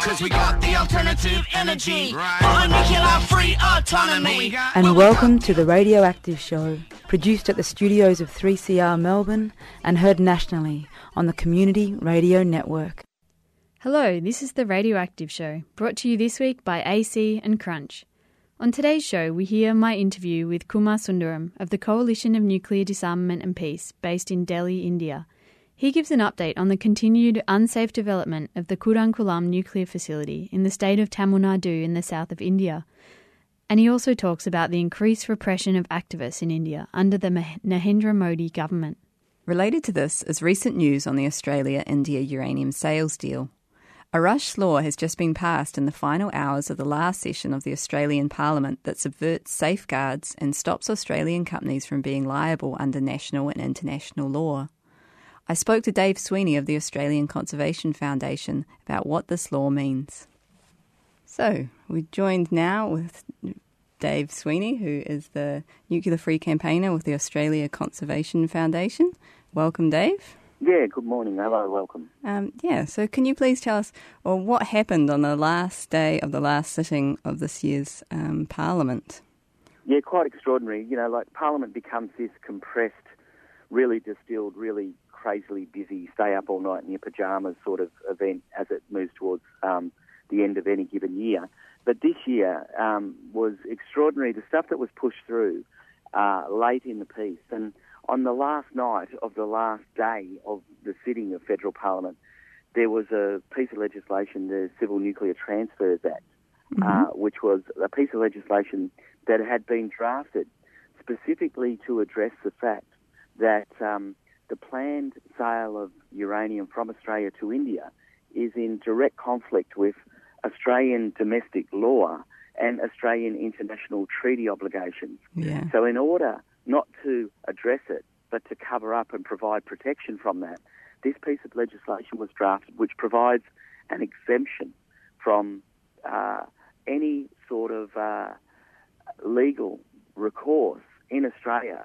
Cause we got the alternative energy. Right. Nuclear free autonomy. And welcome to the Radioactive Show, produced at the studios of 3CR Melbourne and heard nationally on the Community Radio Network. Hello, this is the Radioactive Show, brought to you this week by AC and Crunch. On today's show, we hear my interview with Kumar Sundaram of the Coalition of Nuclear Disarmament and Peace, based in Delhi, India. He gives an update on the continued unsafe development of the Kudankulam nuclear facility in the state of Tamil Nadu in the south of India. And he also talks about the increased repression of activists in India under the Narendra Modi government. Related to this is recent news on the Australia India uranium sales deal. A rush law has just been passed in the final hours of the last session of the Australian Parliament that subverts safeguards and stops Australian companies from being liable under national and international law. I spoke to Dave Sweeney of the Australian Conservation Foundation about what this law means. So, we're joined now with Dave Sweeney, who is the nuclear free campaigner with the Australia Conservation Foundation. Welcome, Dave. Yeah, good morning. Hello, welcome. Um, yeah, so can you please tell us well, what happened on the last day of the last sitting of this year's um, Parliament? Yeah, quite extraordinary. You know, like Parliament becomes this compressed, really distilled, really crazily busy, stay up all night in your pajamas sort of event as it moves towards um, the end of any given year. But this year um, was extraordinary. The stuff that was pushed through uh, late in the piece, and on the last night of the last day of the sitting of federal parliament, there was a piece of legislation, the Civil Nuclear Transfers Act, mm-hmm. uh, which was a piece of legislation that had been drafted specifically to address the fact that um, the planned sale of uranium from Australia to India is in direct conflict with Australian domestic law and Australian international treaty obligations. Yeah. So, in order not to address it, but to cover up and provide protection from that, this piece of legislation was drafted which provides an exemption from uh, any sort of uh, legal recourse in Australia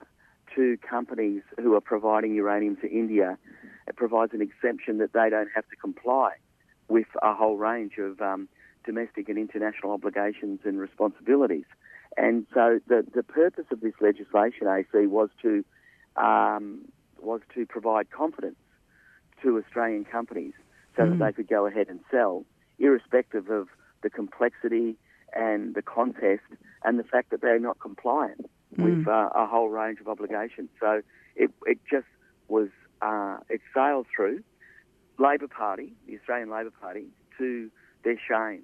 to companies who are providing uranium to India, it provides an exemption that they don't have to comply with a whole range of um, domestic and international obligations and responsibilities. And so the, the purpose of this legislation, AC, was to um, was to provide confidence to Australian companies so mm. that they could go ahead and sell, irrespective of the complexity and the contest and the fact that they're not compliant mm. with uh, a whole range of obligations. So it, it just was, uh, it sailed through. Labor Party, the Australian Labor Party, to their shame,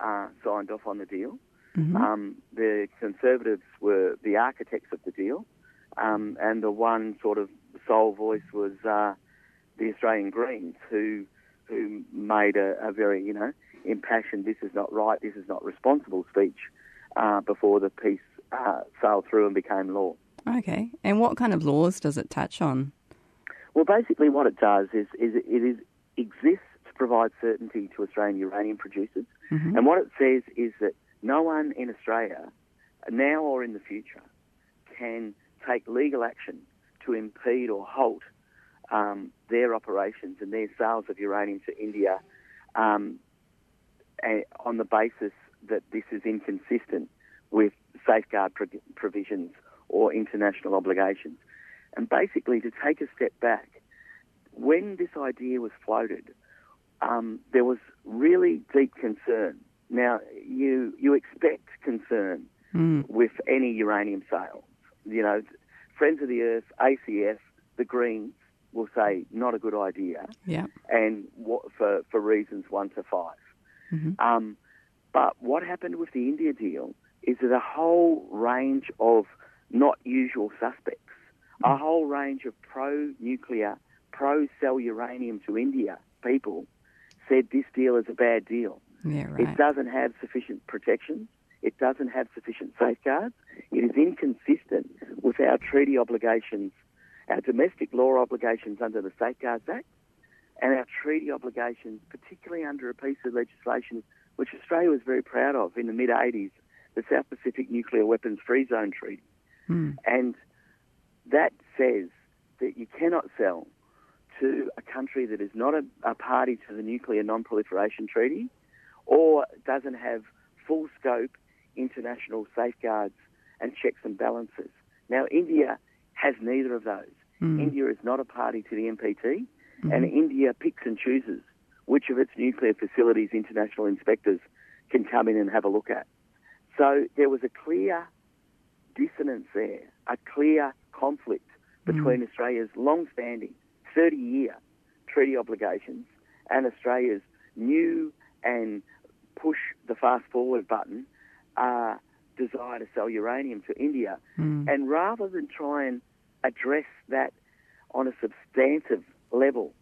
uh, signed off on the deal. Mm-hmm. Um, the Conservatives were the architects of the deal, um, and the one sort of sole voice was uh, the Australian Greens, who who made a, a, very you know impassioned, "This is not right, this is not responsible" speech uh, before the piece uh, sailed through and became law. Okay, and what kind of laws does it touch on? Well, basically, what it does is, is it is exists to provide certainty to Australian uranium producers, mm-hmm. and what it says is that no one in Australia, now or in the future, can take legal action to impede or halt um, their operations and their sales of uranium to India um, on the basis that this is inconsistent with safeguard provisions or international obligations. And basically, to take a step back, when this idea was floated, um, there was really deep concern. Now, you you expect concern mm. with any uranium sales. You know, Friends of the Earth, ACF, the Greens will say not a good idea. Yeah. And what, for for reasons one to 5 mm-hmm. um, but what happened with the India deal is that a whole range of not usual suspects, a mm. whole range of pro nuclear, pro sell uranium to India people said this deal is a bad deal. Yeah, right. It doesn't have sufficient protections. It doesn't have sufficient safeguards. It is inconsistent with our treaty obligations, our domestic law obligations under the Safeguards Act, and our treaty obligations, particularly under a piece of legislation which Australia was very proud of in the mid 80s the South Pacific Nuclear Weapons Free Zone Treaty. Mm. And that says that you cannot sell to a country that is not a, a party to the Nuclear Non Proliferation Treaty or doesn't have full scope international safeguards and checks and balances. Now, India has neither of those. Mm. India is not a party to the NPT, mm-hmm. and India picks and chooses which of its nuclear facilities international inspectors can come in and have a look at. So there was a clear dissonance there, a clear conflict between mm. Australia's long-standing 30-year treaty obligations and Australia's new and push the fast forward button uh, desire to sell uranium to India. Mm. And rather than try and address that on a substantive level,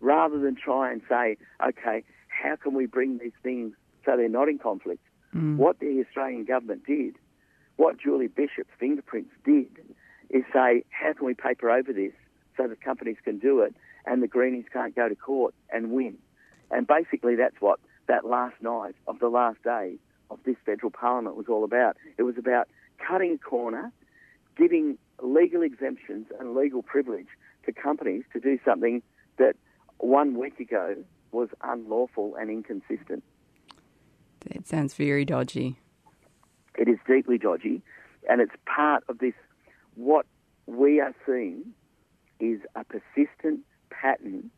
rather than try and say, okay, how can we bring these things so they're not in conflict, mm. what the Australian government did, what Julie Bishop's fingerprints did, is say, how can we paper over this so that companies can do it and the Greenies can't go to court and win? And basically, that's what that last night of the last day of this federal parliament was all about. It was about cutting a corner, giving legal exemptions and legal privilege to companies to do something that one week ago was unlawful and inconsistent. It sounds very dodgy. It is deeply dodgy, and it's part of this. What we are seeing is a persistent pattern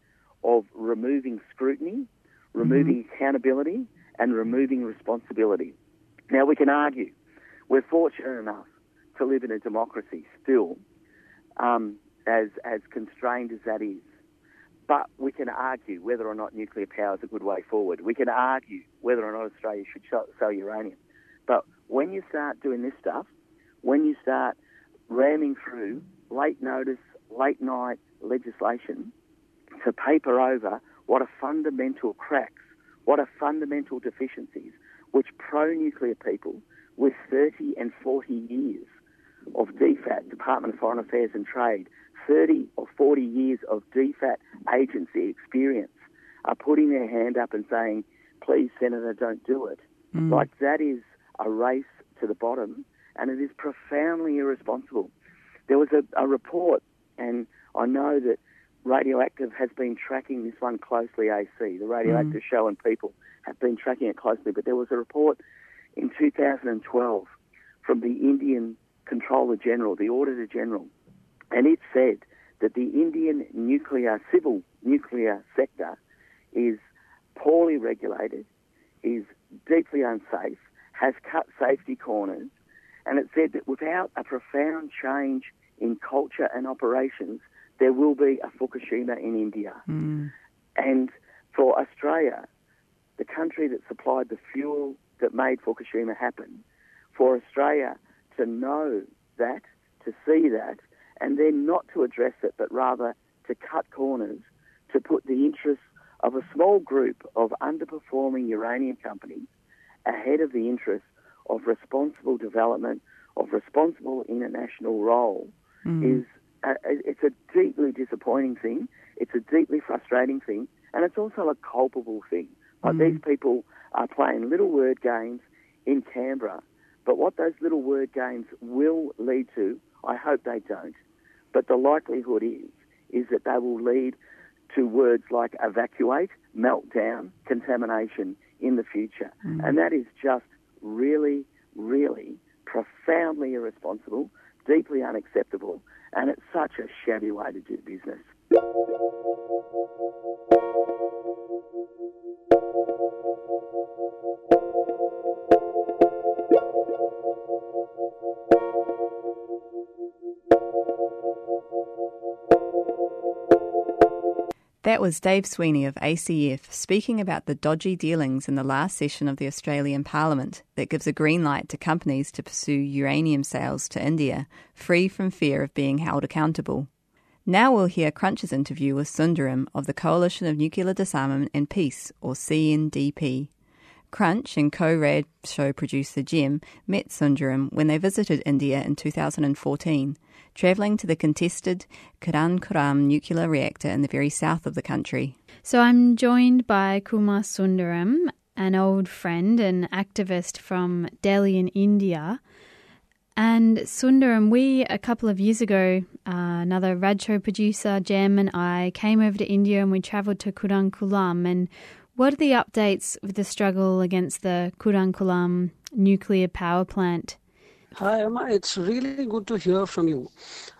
of removing scrutiny, removing mm-hmm. accountability, and removing responsibility. Now, we can argue we're fortunate enough to live in a democracy still, um, as, as constrained as that is. But we can argue whether or not nuclear power is a good way forward. We can argue whether or not Australia should sell uranium. But when you start doing this stuff, when you start ramming through late notice, late night legislation to paper over what are fundamental cracks what are fundamental deficiencies which pro nuclear people with 30 and 40 years of DFAT, Department of Foreign Affairs and Trade, 30 or 40 years of DFAT agency experience are putting their hand up and saying, please, Senator, don't do it. Mm. Like that is a race to the bottom and it is profoundly irresponsible. There was a, a report, and I know that Radioactive has been tracking this one closely, AC. The Radioactive mm. Show and people have been tracking it closely. But there was a report in 2012 from the Indian Controller General, the Auditor General, and it said that the Indian nuclear, civil nuclear sector is poorly regulated, is deeply unsafe, has cut safety corners, and it said that without a profound change in culture and operations, there will be a Fukushima in India. Mm. And for Australia, the country that supplied the fuel that made Fukushima happen, for Australia to know that, to see that, and then not to address it, but rather to cut corners, to put the interests of a small group of underperforming uranium companies ahead of the interests of responsible development, of responsible international role, mm. is uh, it's a deeply disappointing thing. It's a deeply frustrating thing, and it's also a culpable thing. Like mm. these people are playing little word games in Canberra, but what those little word games will lead to, I hope they don't. But the likelihood is is that they will lead to words like evacuate, meltdown, contamination in the future, mm. and that is just really, really profoundly irresponsible, deeply unacceptable, and it's such a shabby way to do business. That was Dave Sweeney of ACF speaking about the dodgy dealings in the last session of the Australian Parliament that gives a green light to companies to pursue uranium sales to India, free from fear of being held accountable. Now we'll hear Crunch's interview with Sundaram of the Coalition of Nuclear Disarmament and Peace, or CNDP. Crunch and co-rad show producer Jim met Sundaram when they visited India in 2014 travelling to the contested Kudankulam nuclear reactor in the very south of the country. So I'm joined by Kumar Sundaram, an old friend and activist from Delhi in India. And Sundaram, we a couple of years ago, uh, another Rad show producer, Jem, and I came over to India and we travelled to Kudankulam and What are the updates with the struggle against the Kudankulam nuclear power plant? Hi, Emma. It's really good to hear from you.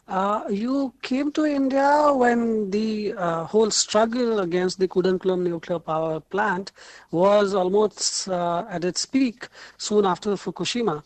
Uh, you came to India when the uh, whole struggle against the Kudankulam nuclear power plant was almost uh, at its peak soon after Fukushima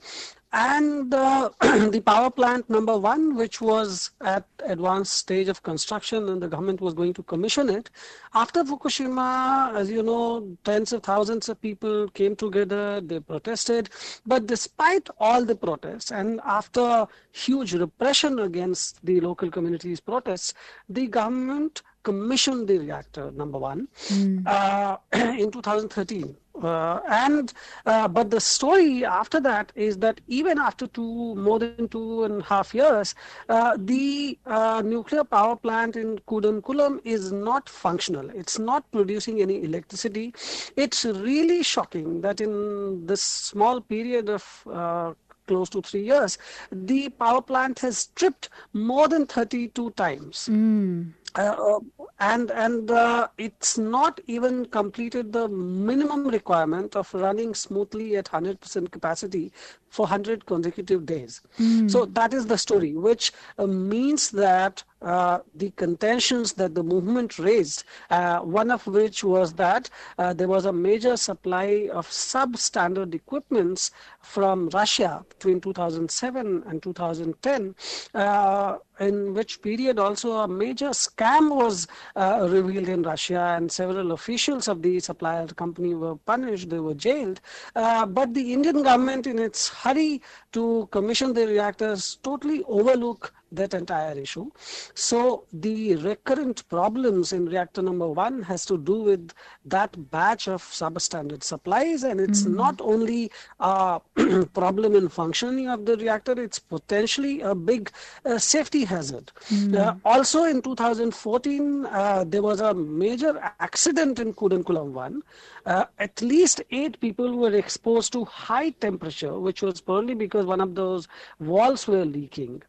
and uh, the power plant number one, which was at advanced stage of construction, and the government was going to commission it. After Fukushima, as you know, tens of thousands of people came together. They protested, but despite all the protests, and after huge repression against the local communities' protests, the government commissioned the reactor number one mm. uh, in 2013 uh, and uh, but the story after that is that even after two more than two and a half years, uh, the uh, nuclear power plant in Kudankulam is not functional. It's not producing any electricity. It's really shocking that in this small period of uh, close to three years, the power plant has tripped more than 32 times. Mm. Uh, and and uh, it's not even completed the minimum requirement of running smoothly at 100% capacity for 100 consecutive days. Mm. So that is the story, which uh, means that uh, the contentions that the movement raised, uh, one of which was that uh, there was a major supply of substandard equipments from Russia between 2007 and 2010, uh, in which period also a major scam was uh, revealed in Russia, and several officials of the supplier company were punished, they were jailed. but the Indian government, in its hurry to commission the reactors, totally overlook that entire issue. So the recurrent problems in reactor number one has to do with that batch of substandard supplies, and it's mm-hmm. not only a problem in functioning of the reactor; it's potentially a big uh, safety hazard. Mm-hmm. Uh, also, in 2014, uh, there was a major accident in Kudankulam one. Uh, at least eight people were exposed to high temperature, which was probably because one of those walls were leaking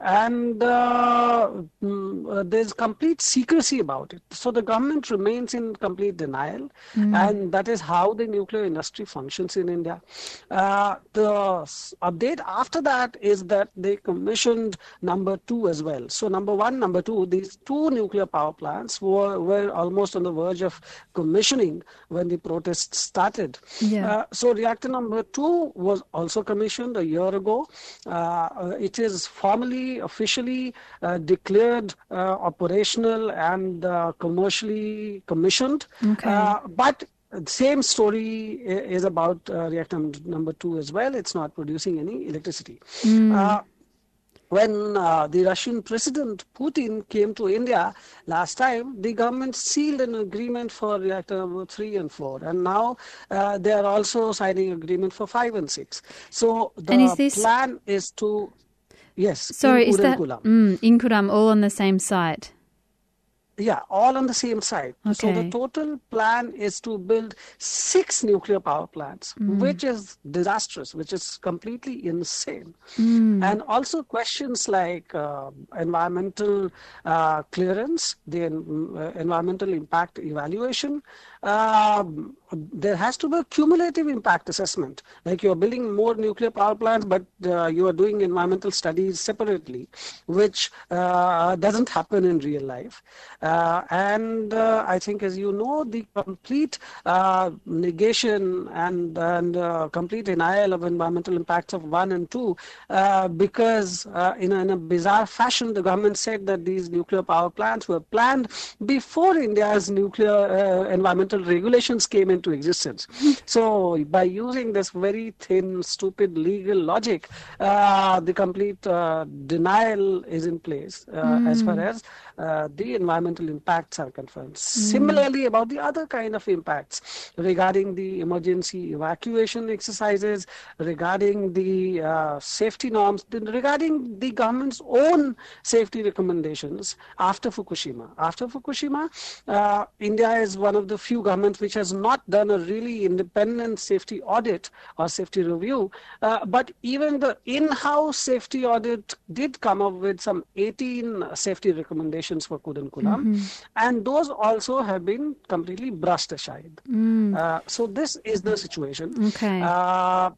and uh, mm, uh, there's complete secrecy about it. So the government remains in complete denial, mm. and that is how the nuclear industry functions in India. Uh, the update after that is that they commissioned number two as well. So number one, number two, these two nuclear power plants were, were almost on the verge of commissioning when the protests started. Yeah. Uh, so reactor number two was also commissioned a year ago. Uh, it is formally officially uh, declared uh, operational and uh, commercially commissioned. Okay. but same story is about uh, reactor number two as well. It's not producing any electricity. Mm. Uh, when uh, the Russian President Putin came to India last time, the government sealed an agreement for reactor number three and four, and now they are also signing agreement for five and six. So the is this... plan is to Yes. Sorry, is that mm, in Kuram all on the same site? Yeah, all on the same site. Okay. So the total plan is to build six nuclear power plants, mm. which is disastrous, which is completely insane. Mm. And also questions like uh, environmental uh, clearance, the uh, environmental impact evaluation, um, there has to be a cumulative impact assessment. Like you're building more nuclear power plants, but uh, you are doing environmental studies separately, which uh, doesn't happen in real life. Uh, and uh, I think, as you know, the complete uh, negation and, and complete denial of environmental impacts of one and two, because in a, in a bizarre fashion, the government said that these nuclear power plants were planned before India's nuclear environmental environmental regulations came into existence. so by using this very thin, stupid legal logic, uh, the complete uh, denial is in place uh, mm. as far as uh, the environmental impacts are concerned. Mm. Similarly, about the other kind of impacts regarding the emergency evacuation exercises, regarding the uh, safety norms, regarding the government's own safety recommendations after Fukushima. After Fukushima, uh, India is one of the few governments which has not done a really independent safety audit or safety review. Uh, but even the in-house safety audit did come up with some 18 safety recommendations for Kudankulam. Mm-hmm. And those also have been completely brushed aside. Mm. Uh, so this is the situation. Okay. Uh,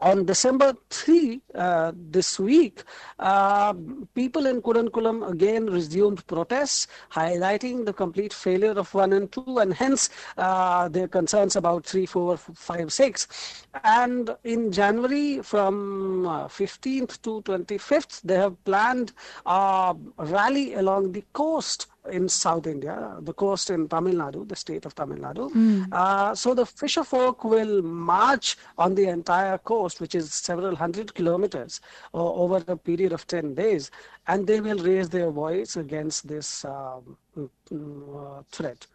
on December 3 uh, this week, uh, people in Kudankulam again resumed protests, highlighting the complete failure of 1 and 2 and hence uh, their concerns about 3, 4, 5, 6. And in January from 15th uh, to 25th, they have planned a rally along the coast in South India, the coast in Tamil Nadu, the state of Tamil Nadu. Mm. Uh, so the fisher folk will march on the entire coast, which is several hundred kilometers uh, over a period of 10 days, and they will raise their voice against this um, uh, threat.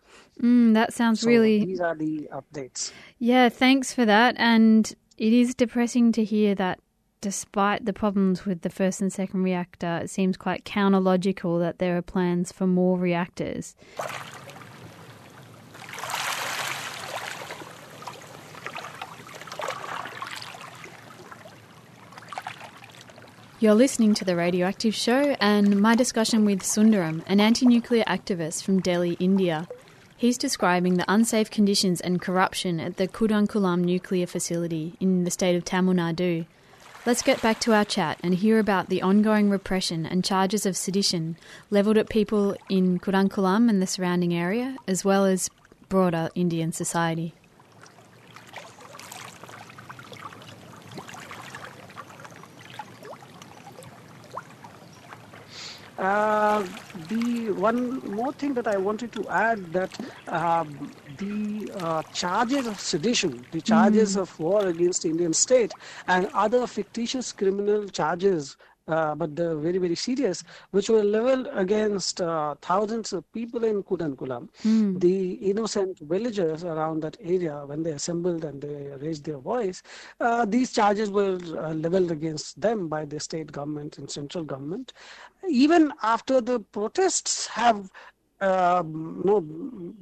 Mm, that sounds so really. These are the updates. Yeah, thanks for that. And it is depressing to hear that despite the problems with the first and second reactor, it seems quite counterlogical that there are plans for more reactors. You're listening to The Radioactive Show and my discussion with Sundaram, an anti nuclear activist from Delhi, India. He's describing the unsafe conditions and corruption at the Kudankulam nuclear facility in the state of Tamil Nadu. Let's get back to our chat and hear about the ongoing repression and charges of sedition levelled at people in Kudankulam and the surrounding area, as well as broader Indian society. Uh, the one more thing that I wanted to add that um, the uh, charges of sedition, the charges mm. of war against the Indian state, and other fictitious criminal charges uh, but they're very, very serious, which were leveled against uh, thousands of people in Kudankulam. Mm. The innocent villagers around that area, when they assembled and they raised their voice, uh, these charges were uh, leveled against them by the state government and central government. Even after the protests have Uh, know,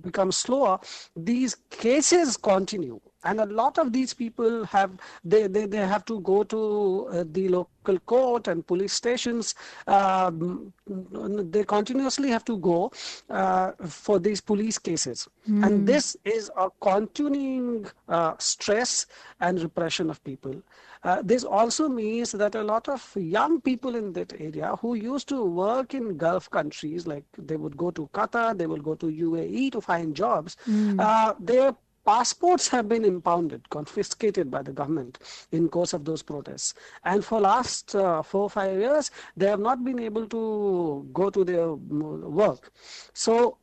become slower, these cases continue and a lot of these people have they, they, they have to go to uh, the local court and police stations um, they continuously have to go uh, for these police cases mm. and this is a continuing uh, stress and repression of people uh, this also means that a lot of young people in that area who used to work in Gulf countries, like they would go to Qatar, they will go to UAE to find jobs, mm. uh, their passports have been impounded, confiscated by the government in course of those protests. And for last uh, four or five years, they have not been able to go to their mm, work. So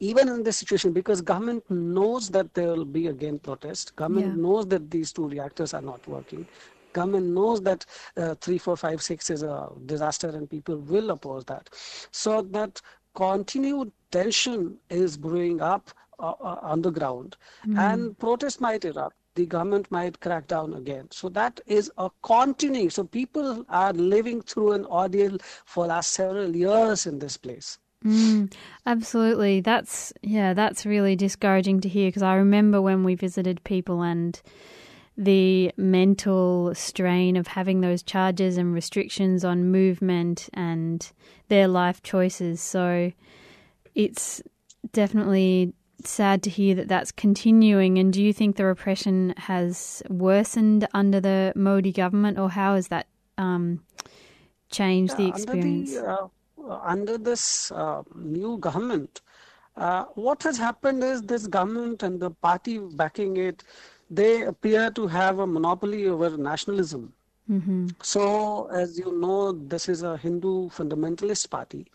even in this situation, because government knows that there will be again protest, government yeah. knows that these two reactors are not working, government knows that uh, 3, 4, 5, 6 is a disaster and people will oppose that. So that continued tension is brewing up on the ground, mm. and protest might erupt. The government might crack down again. So that is a continuing. So people are living through an ordeal for last several years in this place. Mm, absolutely. That's yeah, that's really discouraging to hear because I remember when we visited people and the mental strain of having those charges and restrictions on movement and their life choices. So it's definitely sad to hear that that's continuing. And do you think the repression has worsened under the Modi government, or how has that um, changed the experience? Under, the, uh, under this uh, new government, uh, what has happened is this government and the party backing it, they appear to have a monopoly over nationalism. Mm-hmm. So, as you know, this is a Hindu fundamentalist party,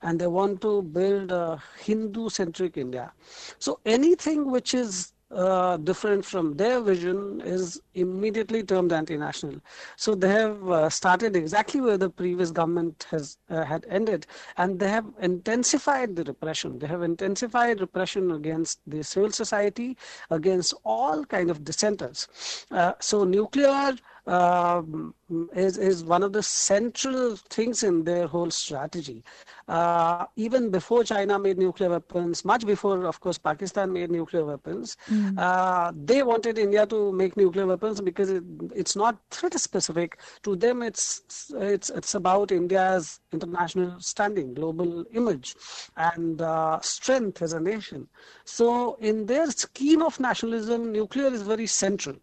and they want to build a Hindu centric India. So, anything which is uh, different from their vision is immediately termed anti-national. So they have uh, started exactly where the previous government has uh, had ended, and they have intensified the repression. They have intensified repression against the civil society, against all kind of dissenters. Uh, so nuclear um, is is one of the central things in their whole strategy. Uh, even before China made nuclear weapons, much before, of course, Pakistan made nuclear weapons, mm. uh, they wanted India to make nuclear weapons because it, it's not threat specific. To them, it's it's it's about India's international standing, global image, and uh, strength as a nation. So, in their scheme of nationalism, nuclear is very central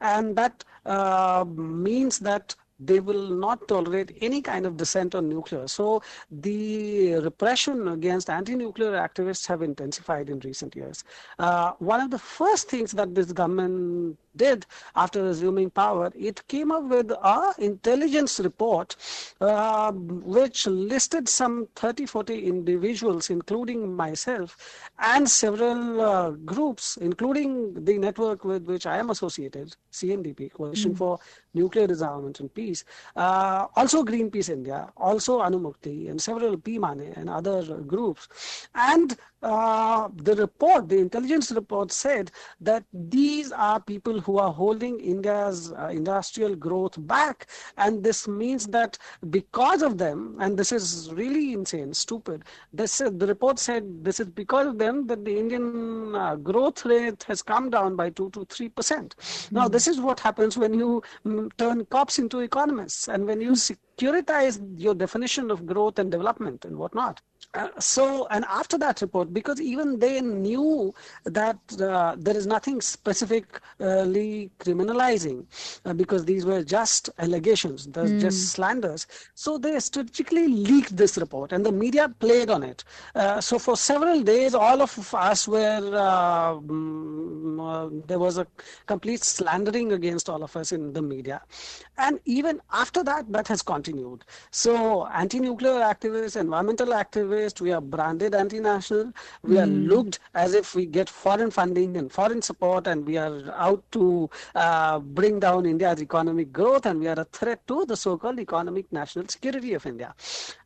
and that uh, means that they will not tolerate any kind of dissent on nuclear. So the repression against anti-nuclear activists have intensified in recent years. Uh, one of the first things that this government did after assuming power, it came up with a intelligence report uh, which listed some 30, 40 individuals, including myself, and several uh, groups, including the network with which I am associated, CNDP, Coalition mm. for Nuclear Disarmament and Peace, uh, also Greenpeace India, also Anumukti, and several PMANE and other groups. And uh, the report, the intelligence report said that these are people who are holding India's uh, industrial growth back. And this means that because of them, and this is really insane, stupid, this, the report said this is because of them that the Indian uh, growth rate has come down by 2 to 3%. Mm. Now, this is what happens when you mm, turn cops into economists and when you securitize your definition of growth and development and whatnot. Uh, so, and after that report, because even they knew that uh, there is nothing specifically criminalizing, uh, because these were just allegations, mm. just slanders. So they strategically leaked this report, and the media played on it. Uh, so for several days, all of us were um, there was a complete slandering against all of us in the media, and even after that, that has continued. So anti-nuclear activists, environmental activists we are branded anti-national, we mm. are hmm. looked as if we get foreign funding and foreign support and we are out to uh, bring down India's economic growth and we are a threat to the so-called economic national security of India.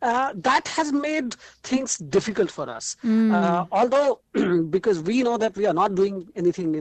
Uh, that has made things difficult for us. Mm. Uh, although, because we know that we are not doing anything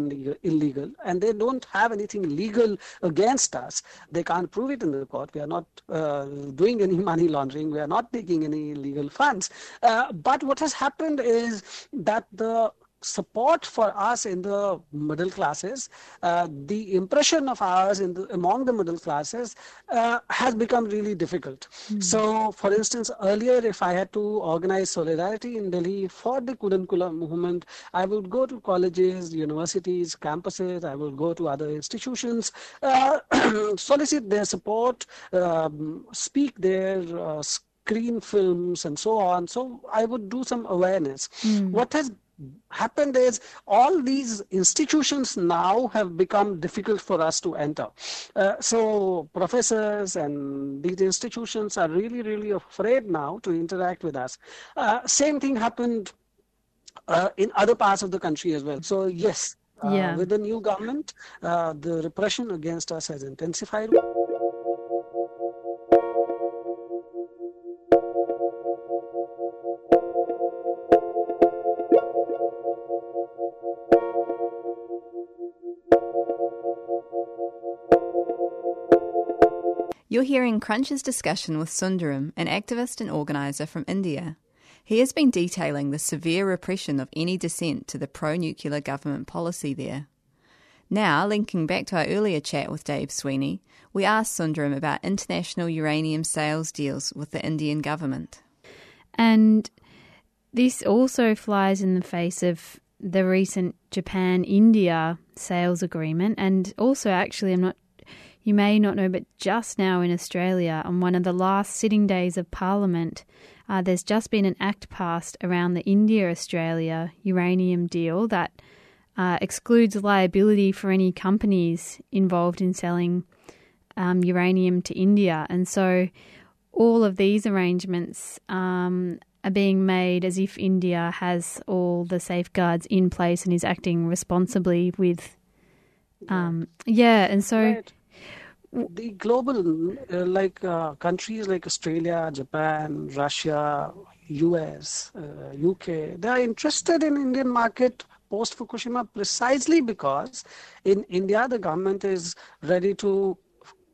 illegal and they don't have anything legal against us, they can't prove it in the court. We are not uh, doing any money laundering. We are not taking any illegal funds. Uh, but what has happened is that the support for us in the middle classes, uh, the impression of ours in the, among the middle classes uh, has become really difficult. Mm. So, for instance, earlier, if I had to organize solidarity in Delhi for the Kudankulam movement, I would go to colleges, universities, campuses, I would go to other institutions, uh, solicit their support, um, speak their uh, screen films and so on. So I would do some awareness. Mm. What has happened is all these institutions now have become difficult for us to enter. Uh, so professors and these institutions are really, really afraid now to interact with us. Uh, same thing happened uh, in other parts of the country as well. So yes, uh, yeah. with the new government, uh, the repression against us has intensified. You're hearing Crunch's discussion with Sundaram, an activist and organiser from India. He has been detailing the severe repression of any dissent to the pro nuclear government policy there. Now, linking back to our earlier chat with Dave Sweeney, we asked Sundaram about international uranium sales deals with the Indian government. And this also flies in the face of the recent Japan India sales agreement, and also, actually, I'm not you may not know, but just now in Australia, on one of the last sitting days of Parliament, uh, there's just been an act passed around the India Australia uranium deal that uh, excludes liability for any companies involved in selling um, uranium to India. And so all of these arrangements um, are being made as if India has all the safeguards in place and is acting responsibly with. Um, yeah, and so. Right the global, uh, like uh, countries like Australia, Japan, Russia, US, uh, UK, they are interested in Indian market post Fukushima precisely because in India the government is ready to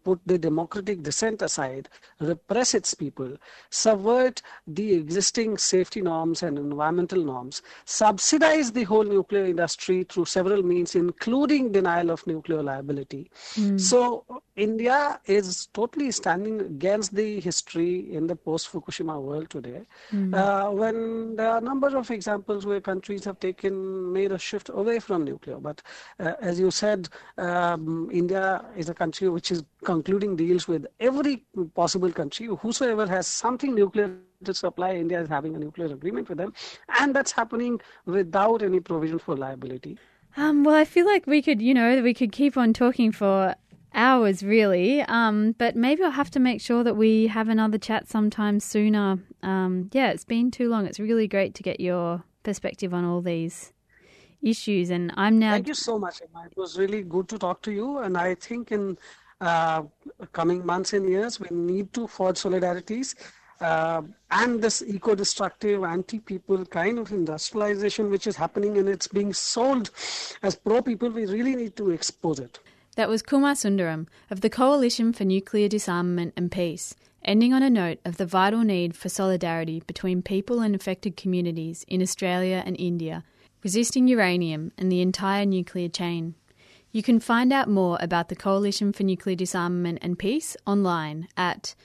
put the democratic dissent aside, repress its people, subvert the existing safety norms and environmental norms, subsidize the whole nuclear industry through several means, including denial of nuclear liability. Mm. So India is totally standing against the history in the post-Fukushima world today, mm. uh, when there are a number of examples where countries have taken made a shift away from nuclear. But uh, as you said, um, India is a country which is concluding deals with every possible country. Whosoever has something nuclear to supply, India is having a nuclear agreement with them, and that's happening without any provision for liability. Um, well, I feel like we could, you know, we could keep on talking for hours really. Um, but maybe I'll have to make sure that we have another chat sometime sooner. Um, yeah, it's been too long. It's really great to get your perspective on all these issues. And I'm now. Thank you so much, Emma. It was really good to talk to you. And I think in uh, coming months and years, we need to forge solidarities. Uh, and this eco-destructive, anti-people kind of industrialization which is happening and it's being sold as pro-people, we really need to expose it. That was Kumar Sundaram of the Coalition for Nuclear Disarmament and Peace, ending on a note of the vital need for solidarity between people and affected communities in Australia and India, resisting uranium and the entire nuclear chain. You can find out more about the Coalition for Nuclear Disarmament and Peace online at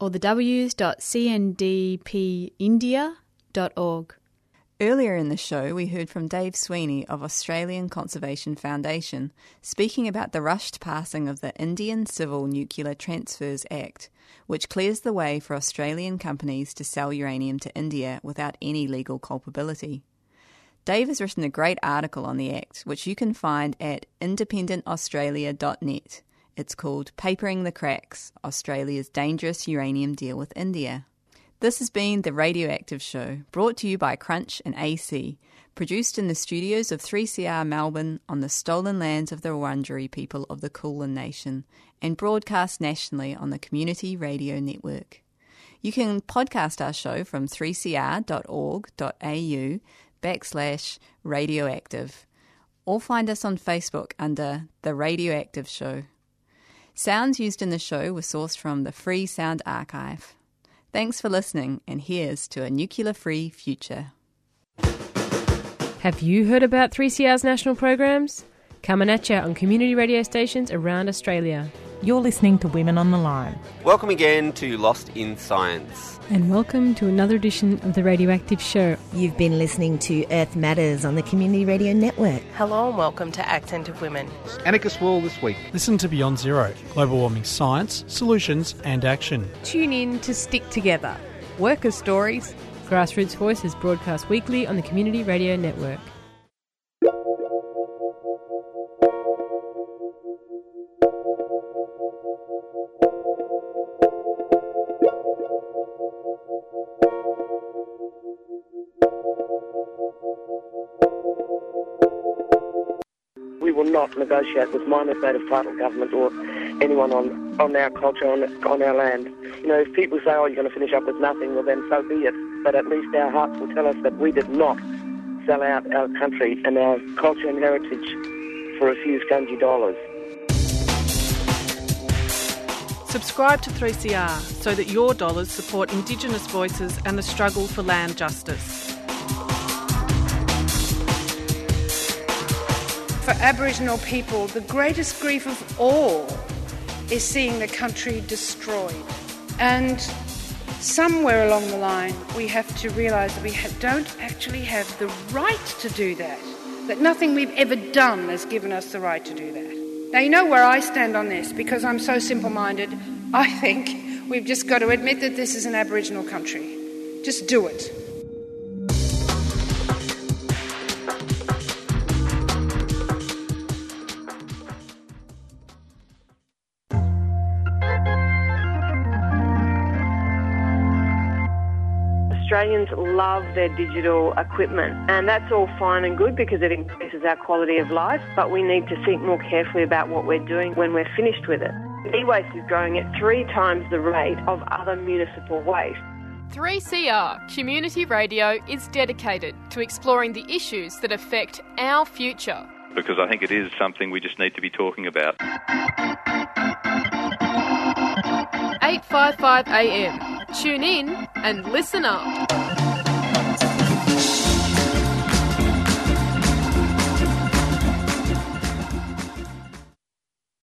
or the. Earlier in the show, we heard from Dave Sweeney of Australian Conservation Foundation speaking about the rushed passing of the Indian Civil Nuclear Transfers Act, which clears the way for Australian companies to sell uranium to India without any legal culpability. Dave has written a great article on the Act, which you can find at independentaustralia.net. It's called Papering the Cracks Australia's Dangerous Uranium Deal with India. This has been The Radioactive Show, brought to you by Crunch and AC, produced in the studios of 3CR Melbourne on the stolen lands of the Wurundjeri people of the Kulin Nation, and broadcast nationally on the Community Radio Network. You can podcast our show from 3cr.org.au backslash radioactive, or find us on Facebook under The Radioactive Show. Sounds used in the show were sourced from the Free Sound Archive. Thanks for listening, and here's to a nuclear free future. Have you heard about 3CR's national programs? Coming at you on community radio stations around Australia. You're listening to Women on the Line. Welcome again to Lost in Science. And welcome to another edition of The Radioactive Show. You've been listening to Earth Matters on the Community Radio Network. Hello and welcome to Accent of Women. Anarchist World this week. Listen to Beyond Zero Global Warming Science, Solutions and Action. Tune in to Stick Together. Worker Stories. Grassroots Voices broadcast weekly on the Community Radio Network. Not negotiate with minor of title government or anyone on, on our culture, on, on our land. You know, if people say, oh, you're going to finish up with nothing, well, then so be it. But at least our hearts will tell us that we did not sell out our country and our culture and heritage for a few scungy dollars. Subscribe to 3CR so that your dollars support Indigenous voices and the struggle for land justice. For Aboriginal people, the greatest grief of all is seeing the country destroyed. And somewhere along the line, we have to realise that we don't actually have the right to do that. That nothing we've ever done has given us the right to do that. Now, you know where I stand on this because I'm so simple minded. I think we've just got to admit that this is an Aboriginal country. Just do it. Australians love their digital equipment, and that's all fine and good because it increases our quality of life, but we need to think more carefully about what we're doing when we're finished with it. E-waste is growing at three times the rate of other municipal waste. 3CR Community Radio is dedicated to exploring the issues that affect our future. Because I think it is something we just need to be talking about. 855 AM. Tune in and listen up.